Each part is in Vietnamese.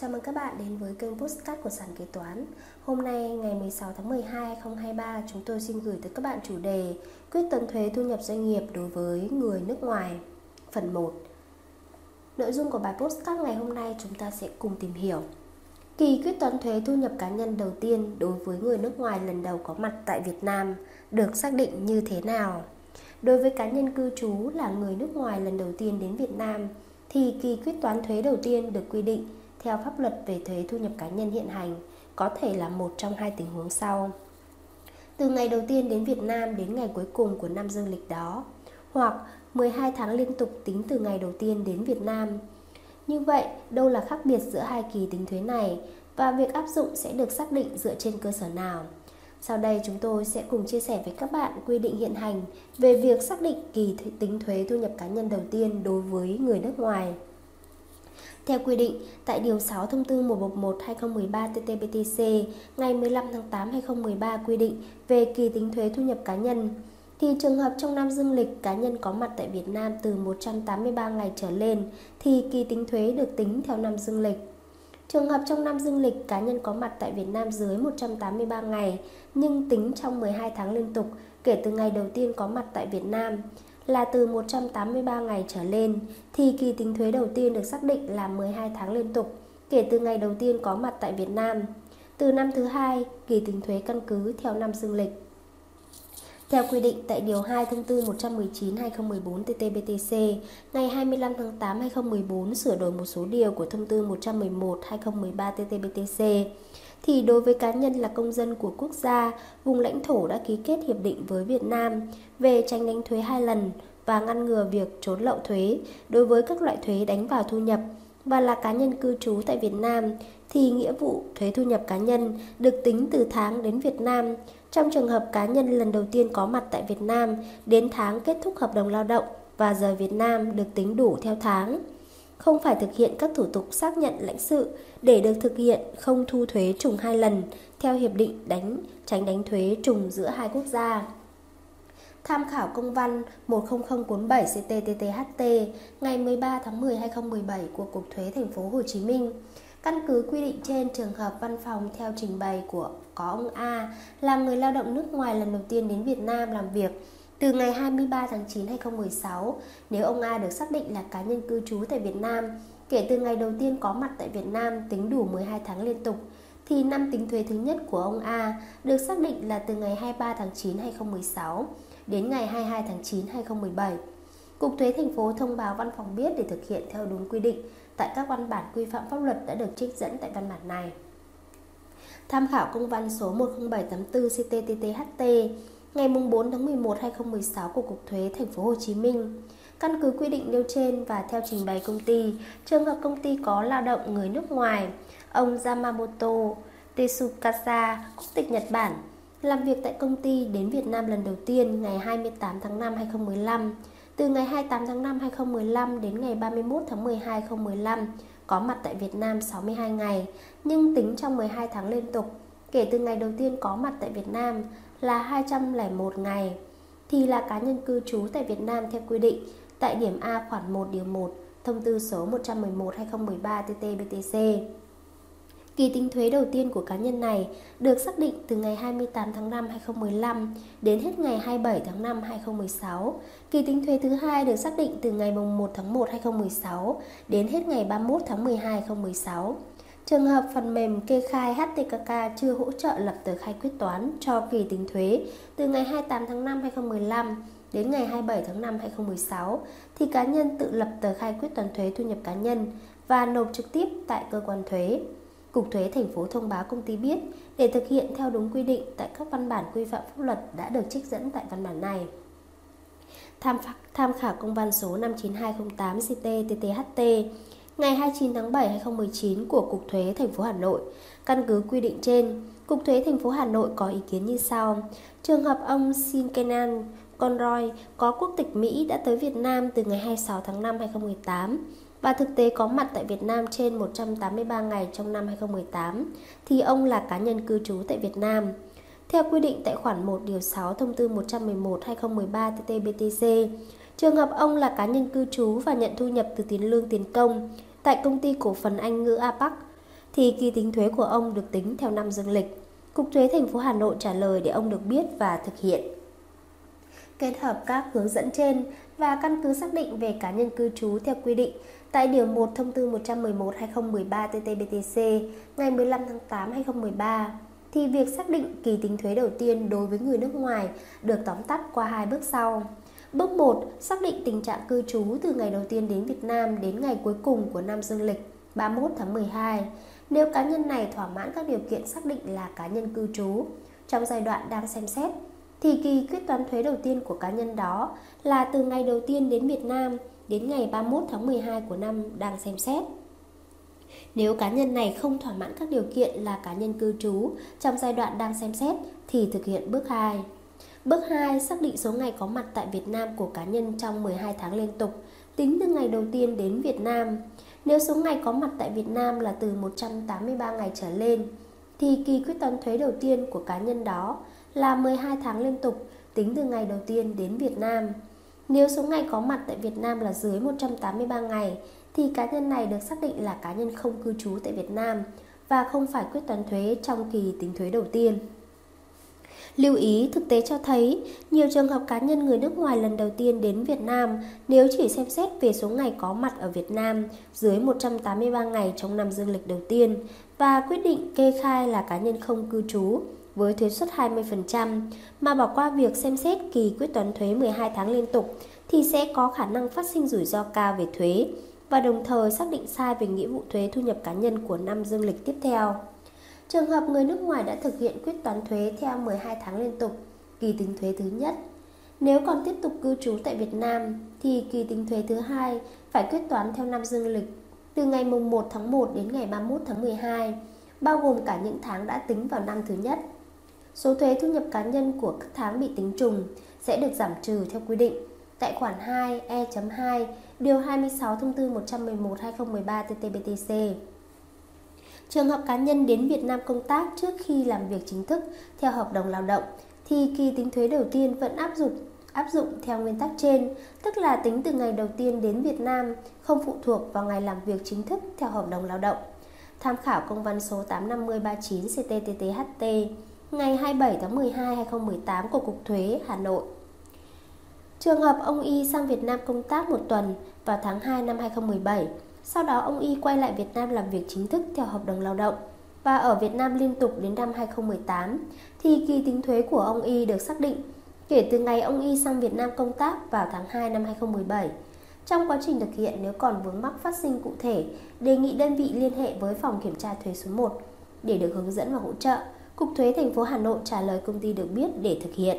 Chào mừng các bạn đến với kênh Postcard của Sản Kế Toán. Hôm nay, ngày 16 tháng 12 2023 chúng tôi xin gửi tới các bạn chủ đề Quyết toán thuế thu nhập doanh nghiệp đối với người nước ngoài. Phần 1 Nội dung của bài Postcard ngày hôm nay chúng ta sẽ cùng tìm hiểu. Kỳ quyết toán thuế thu nhập cá nhân đầu tiên đối với người nước ngoài lần đầu có mặt tại Việt Nam được xác định như thế nào? Đối với cá nhân cư trú là người nước ngoài lần đầu tiên đến Việt Nam thì kỳ quyết toán thuế đầu tiên được quy định theo pháp luật về thuế thu nhập cá nhân hiện hành có thể là một trong hai tình huống sau. Từ ngày đầu tiên đến Việt Nam đến ngày cuối cùng của năm dương lịch đó, hoặc 12 tháng liên tục tính từ ngày đầu tiên đến Việt Nam. Như vậy, đâu là khác biệt giữa hai kỳ tính thuế này và việc áp dụng sẽ được xác định dựa trên cơ sở nào? Sau đây chúng tôi sẽ cùng chia sẻ với các bạn quy định hiện hành về việc xác định kỳ tính thuế thu nhập cá nhân đầu tiên đối với người nước ngoài. Theo quy định, tại Điều 6 Thông tư 111-2013-TT-BTC ngày 15 tháng 8 2013 quy định về kỳ tính thuế thu nhập cá nhân, thì trường hợp trong năm dương lịch cá nhân có mặt tại Việt Nam từ 183 ngày trở lên thì kỳ tính thuế được tính theo năm dương lịch. Trường hợp trong năm dương lịch cá nhân có mặt tại Việt Nam dưới 183 ngày nhưng tính trong 12 tháng liên tục kể từ ngày đầu tiên có mặt tại Việt Nam là từ 183 ngày trở lên thì kỳ tính thuế đầu tiên được xác định là 12 tháng liên tục kể từ ngày đầu tiên có mặt tại Việt Nam. Từ năm thứ hai, kỳ tính thuế căn cứ theo năm dương lịch. Theo quy định tại Điều 2 Thông tư 119-2014 TT-BTC ngày 25 tháng 8 2014 sửa đổi một số điều của Thông tư 111-2013 TT-BTC, thì đối với cá nhân là công dân của quốc gia, vùng lãnh thổ đã ký kết hiệp định với Việt Nam về tránh đánh thuế hai lần và ngăn ngừa việc trốn lậu thuế đối với các loại thuế đánh vào thu nhập và là cá nhân cư trú tại Việt Nam thì nghĩa vụ thuế thu nhập cá nhân được tính từ tháng đến Việt Nam. Trong trường hợp cá nhân lần đầu tiên có mặt tại Việt Nam đến tháng kết thúc hợp đồng lao động và rời Việt Nam được tính đủ theo tháng không phải thực hiện các thủ tục xác nhận lãnh sự để được thực hiện không thu thuế trùng hai lần theo hiệp định đánh, tránh đánh thuế trùng giữa hai quốc gia. Tham khảo công văn 10047 CTTTHT ngày 13 tháng 10 2017 của Cục Thuế Thành phố Hồ Chí Minh. Căn cứ quy định trên, trường hợp văn phòng theo trình bày của, có ông A là người lao động nước ngoài lần đầu tiên đến Việt Nam làm việc từ ngày 23 tháng 9 2016, nếu ông A được xác định là cá nhân cư trú tại Việt Nam, kể từ ngày đầu tiên có mặt tại Việt Nam tính đủ 12 tháng liên tục, thì năm tính thuế thứ nhất của ông A được xác định là từ ngày 23 tháng 9 2016 đến ngày 22 tháng 9 2017. Cục Thuế thành phố thông báo văn phòng biết để thực hiện theo đúng quy định tại các văn bản quy phạm pháp luật đã được trích dẫn tại văn bản này. Tham khảo công văn số 10784 CTTTHT ngày 4 tháng 11 2016 của Cục Thuế Thành phố Hồ Chí Minh. Căn cứ quy định nêu trên và theo trình bày công ty, trường hợp công ty có lao động người nước ngoài, ông Yamamoto Tetsukasa, quốc tịch Nhật Bản, làm việc tại công ty đến Việt Nam lần đầu tiên ngày 28 tháng 5 2015. Từ ngày 28 tháng 5 2015 đến ngày 31 tháng 12 2015, có mặt tại Việt Nam 62 ngày, nhưng tính trong 12 tháng liên tục, kể từ ngày đầu tiên có mặt tại Việt Nam, là 201 ngày thì là cá nhân cư trú tại Việt Nam theo quy định tại điểm A khoản 1 điều 1 thông tư số 111/2013 TT-BTC. Kỳ tính thuế đầu tiên của cá nhân này được xác định từ ngày 28 tháng 5 2015 đến hết ngày 27 tháng 5 2016. Kỳ tính thuế thứ hai được xác định từ ngày 1 tháng 1 2016 đến hết ngày 31 tháng 12 2016. Trường hợp phần mềm kê khai HTKK chưa hỗ trợ lập tờ khai quyết toán cho kỳ tính thuế từ ngày 28 tháng 5 2015 đến ngày 27 tháng 5 2016 thì cá nhân tự lập tờ khai quyết toán thuế thu nhập cá nhân và nộp trực tiếp tại cơ quan thuế. Cục thuế thành phố thông báo công ty biết để thực hiện theo đúng quy định tại các văn bản quy phạm pháp luật đã được trích dẫn tại văn bản này. Tham, tham khảo công văn số 59208 CT-TTHT ngày 29 tháng 7 2019 của Cục Thuế thành phố Hà Nội. Căn cứ quy định trên, Cục Thuế thành phố Hà Nội có ý kiến như sau. Trường hợp ông Sinkenan Conroy có quốc tịch Mỹ đã tới Việt Nam từ ngày 26 tháng 5 2018 và thực tế có mặt tại Việt Nam trên 183 ngày trong năm 2018 thì ông là cá nhân cư trú tại Việt Nam. Theo quy định tại khoản 1 điều 6 thông tư 111/2013 TT-BTC, trường hợp ông là cá nhân cư trú và nhận thu nhập từ tiền lương tiền công tại công ty cổ phần Anh ngữ APAC thì kỳ tính thuế của ông được tính theo năm dương lịch. Cục thuế thành phố Hà Nội trả lời để ông được biết và thực hiện. Kết hợp các hướng dẫn trên và căn cứ xác định về cá nhân cư trú theo quy định, tại Điều 1 Thông tư 111-2013 TT-BTC ngày 15 tháng 8 2013 thì việc xác định kỳ tính thuế đầu tiên đối với người nước ngoài được tóm tắt qua hai bước sau. Bước 1. Xác định tình trạng cư trú từ ngày đầu tiên đến Việt Nam đến ngày cuối cùng của năm dương lịch 31 tháng 12. Nếu cá nhân này thỏa mãn các điều kiện xác định là cá nhân cư trú trong giai đoạn đang xem xét, thì kỳ quyết toán thuế đầu tiên của cá nhân đó là từ ngày đầu tiên đến Việt Nam đến ngày 31 tháng 12 của năm đang xem xét. Nếu cá nhân này không thỏa mãn các điều kiện là cá nhân cư trú trong giai đoạn đang xem xét thì thực hiện bước 2. Bước 2. Xác định số ngày có mặt tại Việt Nam của cá nhân trong 12 tháng liên tục, tính từ ngày đầu tiên đến Việt Nam. Nếu số ngày có mặt tại Việt Nam là từ 183 ngày trở lên, thì kỳ quyết toán thuế đầu tiên của cá nhân đó là 12 tháng liên tục, tính từ ngày đầu tiên đến Việt Nam. Nếu số ngày có mặt tại Việt Nam là dưới 183 ngày, thì cá nhân này được xác định là cá nhân không cư trú tại Việt Nam và không phải quyết toán thuế trong kỳ tính thuế đầu tiên. Lưu ý, thực tế cho thấy, nhiều trường hợp cá nhân người nước ngoài lần đầu tiên đến Việt Nam, nếu chỉ xem xét về số ngày có mặt ở Việt Nam dưới 183 ngày trong năm dương lịch đầu tiên và quyết định kê khai là cá nhân không cư trú với thuế suất 20% mà bỏ qua việc xem xét kỳ quyết toán thuế 12 tháng liên tục, thì sẽ có khả năng phát sinh rủi ro cao về thuế và đồng thời xác định sai về nghĩa vụ thuế thu nhập cá nhân của năm dương lịch tiếp theo. Trường hợp người nước ngoài đã thực hiện quyết toán thuế theo 12 tháng liên tục, kỳ tính thuế thứ nhất. Nếu còn tiếp tục cư trú tại Việt Nam thì kỳ tính thuế thứ hai phải quyết toán theo năm dương lịch từ ngày mùng 1 tháng 1 đến ngày 31 tháng 12, bao gồm cả những tháng đã tính vào năm thứ nhất. Số thuế thu nhập cá nhân của các tháng bị tính trùng sẽ được giảm trừ theo quy định tại khoản 2 E.2 điều 26 thông tư 111/2013 TT-BTC. Trường hợp cá nhân đến Việt Nam công tác trước khi làm việc chính thức theo hợp đồng lao động thì kỳ tính thuế đầu tiên vẫn áp dụng áp dụng theo nguyên tắc trên, tức là tính từ ngày đầu tiên đến Việt Nam, không phụ thuộc vào ngày làm việc chính thức theo hợp đồng lao động. Tham khảo công văn số 85039 CTTTHT ngày 27 tháng 12 2018 của Cục Thuế Hà Nội. Trường hợp ông Y sang Việt Nam công tác một tuần vào tháng 2 năm 2017, sau đó ông Y quay lại Việt Nam làm việc chính thức theo hợp đồng lao động và ở Việt Nam liên tục đến năm 2018, thì kỳ tính thuế của ông Y được xác định kể từ ngày ông Y sang Việt Nam công tác vào tháng 2 năm 2017. Trong quá trình thực hiện nếu còn vướng mắc phát sinh cụ thể, đề nghị đơn vị liên hệ với phòng kiểm tra thuế số 1 để được hướng dẫn và hỗ trợ. Cục Thuế thành phố Hà Nội trả lời công ty được biết để thực hiện.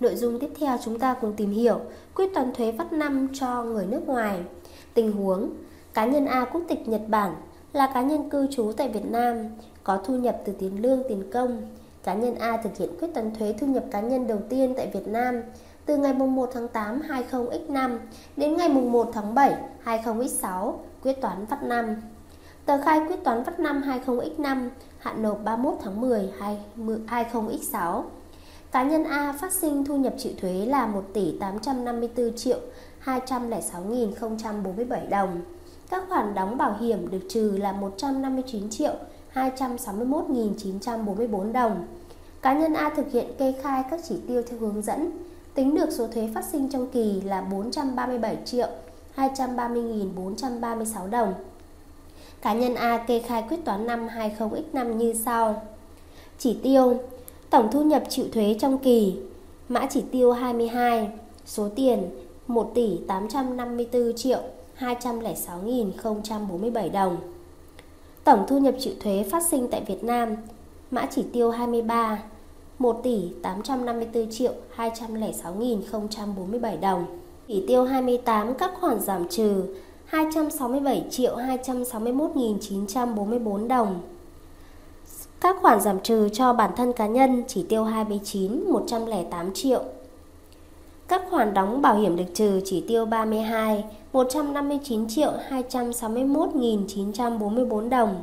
Nội dung tiếp theo chúng ta cùng tìm hiểu quyết toán thuế phát năm cho người nước ngoài. Tình huống Cá nhân A quốc tịch Nhật Bản là cá nhân cư trú tại Việt Nam, có thu nhập từ tiền lương, tiền công. Cá nhân A thực hiện quyết toán thuế thu nhập cá nhân đầu tiên tại Việt Nam từ ngày 1 tháng 8 20x5 đến ngày 1 tháng 7 20x6 quyết toán phát năm. Tờ khai quyết toán phát năm 20x5 hạn nộp 31 tháng 10 20x6. Cá nhân A phát sinh thu nhập chịu thuế là 1 tỷ 854 triệu 206.047 đồng. Các khoản đóng bảo hiểm được trừ là 159 triệu 261.944 đồng. Cá nhân A thực hiện kê khai các chỉ tiêu theo hướng dẫn, tính được số thuế phát sinh trong kỳ là 437 triệu 230.436 đồng. Cá nhân A kê khai quyết toán năm 20x5 như sau. Chỉ tiêu Tổng thu nhập chịu thuế trong kỳ. Mã chỉ tiêu 22 Số tiền 1 tỷ 854 triệu 206.047 đồng. Tổng thu nhập chịu thuế phát sinh tại Việt Nam, Mã chỉ tiêu 23 1 tỷ 854 triệu 206.047 đồng. Chỉ tiêu 28 các khoản giảm trừ 267 triệu 261.944 đồng các khoản giảm trừ cho bản thân cá nhân chỉ tiêu 29 108 triệu. Các khoản đóng bảo hiểm được trừ chỉ tiêu 32 159 triệu 261.944 đồng.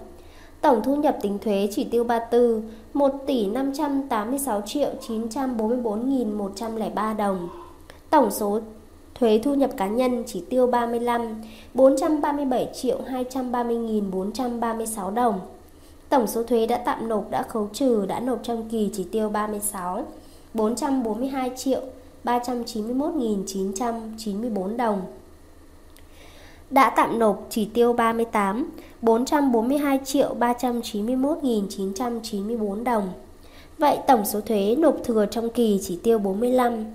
Tổng thu nhập tính thuế chỉ tiêu 34 1 tỷ 586 triệu 944.103 đồng. Tổng số thuế thu nhập cá nhân chỉ tiêu 35 437 triệu 230.436 đồng. Tổng số thuế đã tạm nộp, đã khấu trừ, đã nộp trong kỳ chỉ tiêu 36 442 triệu 391.994 đồng. Đã tạm nộp chỉ tiêu 38 442 triệu 391.994 đồng. Vậy tổng số thuế nộp thừa trong kỳ chỉ tiêu 45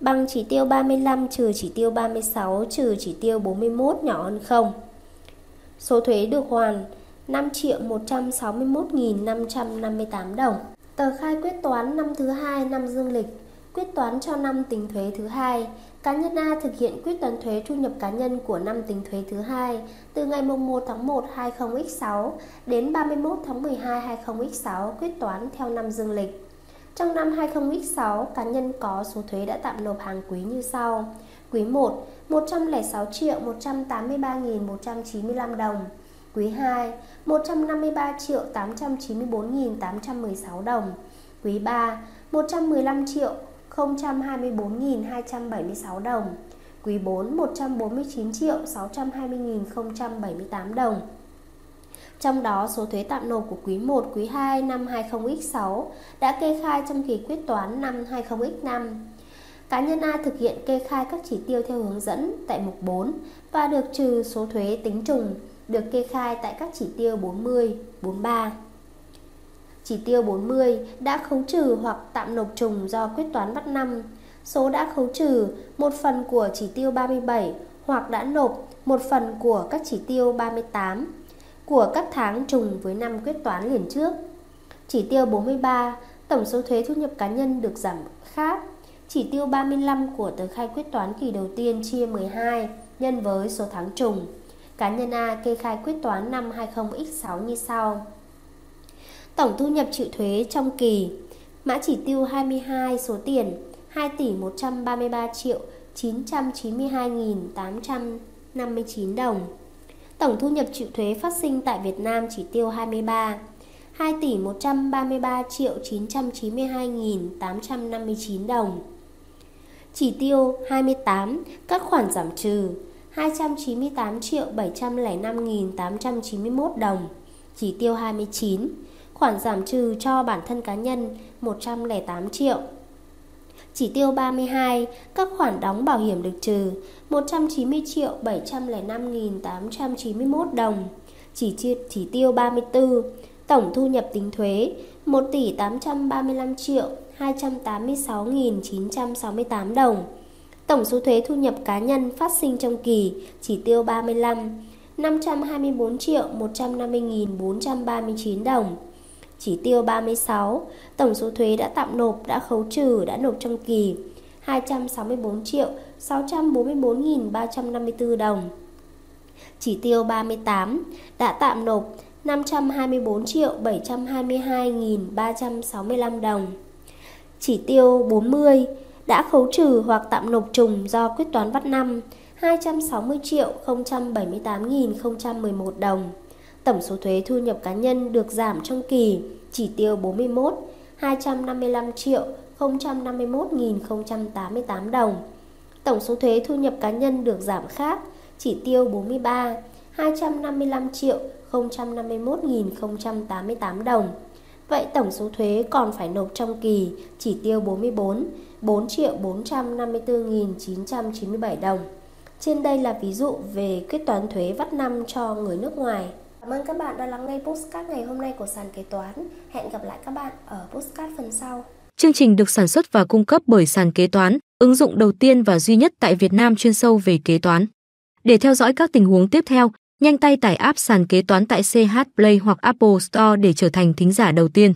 bằng chỉ tiêu 35 trừ chỉ tiêu 36 trừ chỉ tiêu 41 nhỏ hơn không? Số thuế được hoàn 5 triệu 161.558 đồng. Tờ khai quyết toán năm thứ hai năm dương lịch, quyết toán cho năm tính thuế thứ hai. Cá nhân A thực hiện quyết toán thuế thu nhập cá nhân của năm tính thuế thứ hai từ ngày 1 tháng 1 20x6 đến 31 tháng 12 20x6 quyết toán theo năm dương lịch. Trong năm 20x6, cá nhân có số thuế đã tạm nộp hàng quý như sau. Quý 1, 106 triệu 183.195 đồng. Quý 2, 153 triệu 894.816 đồng. Quý 3, 115 triệu 024.276 đồng. Quý 4, 149 triệu 620.078 đồng. Trong đó, số thuế tạm nộp của quý 1, quý 2 năm 20X6 đã kê khai trong kỳ quyết toán năm 20X5. Cá nhân A thực hiện kê khai các chỉ tiêu theo hướng dẫn tại mục 4 và được trừ số thuế tính trùng được kê khai tại các chỉ tiêu 40, 43. Chỉ tiêu 40 đã khấu trừ hoặc tạm nộp trùng do quyết toán bắt năm. Số đã khấu trừ một phần của chỉ tiêu 37 hoặc đã nộp một phần của các chỉ tiêu 38 của các tháng trùng với năm quyết toán liền trước. Chỉ tiêu 43, tổng số thuế thu nhập cá nhân được giảm khác. Chỉ tiêu 35 của tờ khai quyết toán kỳ đầu tiên chia 12 nhân với số tháng trùng. Cá nhân A kê khai quyết toán năm 20x6 như sau. Tổng thu nhập chịu thuế trong kỳ, Mã chỉ tiêu 22 số tiền 2 tỷ 133 triệu 992.859 đồng. Tổng thu nhập chịu thuế phát sinh tại Việt Nam chỉ tiêu 23 2 tỷ 133 triệu 992.859 đồng. Chỉ tiêu 28 Các khoản giảm trừ. 298 triệu 705.891 đồng Chỉ tiêu 29 Khoản giảm trừ cho bản thân cá nhân 108 triệu chỉ tiêu 32, các khoản đóng bảo hiểm được trừ 190 triệu 705.891 đồng. Chỉ, chỉ tiêu 34, tổng thu nhập tính thuế 1 tỷ 835 triệu 286.968 đồng. Tổng số thuế thu nhập cá nhân phát sinh trong kỳ chỉ tiêu 35 524 triệu 150.439 đồng. Chỉ tiêu 36, tổng số thuế đã tạm nộp, đã khấu trừ, đã nộp trong kỳ 264 triệu 644.354 đồng. Chỉ tiêu 38 đã tạm nộp 524 triệu 722.365 đồng. Chỉ tiêu 40 đã khấu trừ hoặc tạm nộp trùng do quyết toán bắt năm 260 triệu 078.011 đồng. Tổng số thuế thu nhập cá nhân được giảm trong kỳ, chỉ tiêu 41 255 triệu 051.088 đồng. Tổng số thuế thu nhập cá nhân được giảm khác, chỉ tiêu 43 255 triệu 051.088 đồng. Vậy tổng số thuế còn phải nộp trong kỳ, chỉ tiêu 44 4 triệu 454.997 đồng. Trên đây là ví dụ về quyết toán thuế vắt năm cho người nước ngoài. Cảm ơn các bạn đã lắng nghe postcard ngày hôm nay của sàn kế toán. Hẹn gặp lại các bạn ở postcard phần sau. Chương trình được sản xuất và cung cấp bởi sàn kế toán, ứng dụng đầu tiên và duy nhất tại Việt Nam chuyên sâu về kế toán. Để theo dõi các tình huống tiếp theo, nhanh tay tải app sàn kế toán tại CH Play hoặc Apple Store để trở thành thính giả đầu tiên.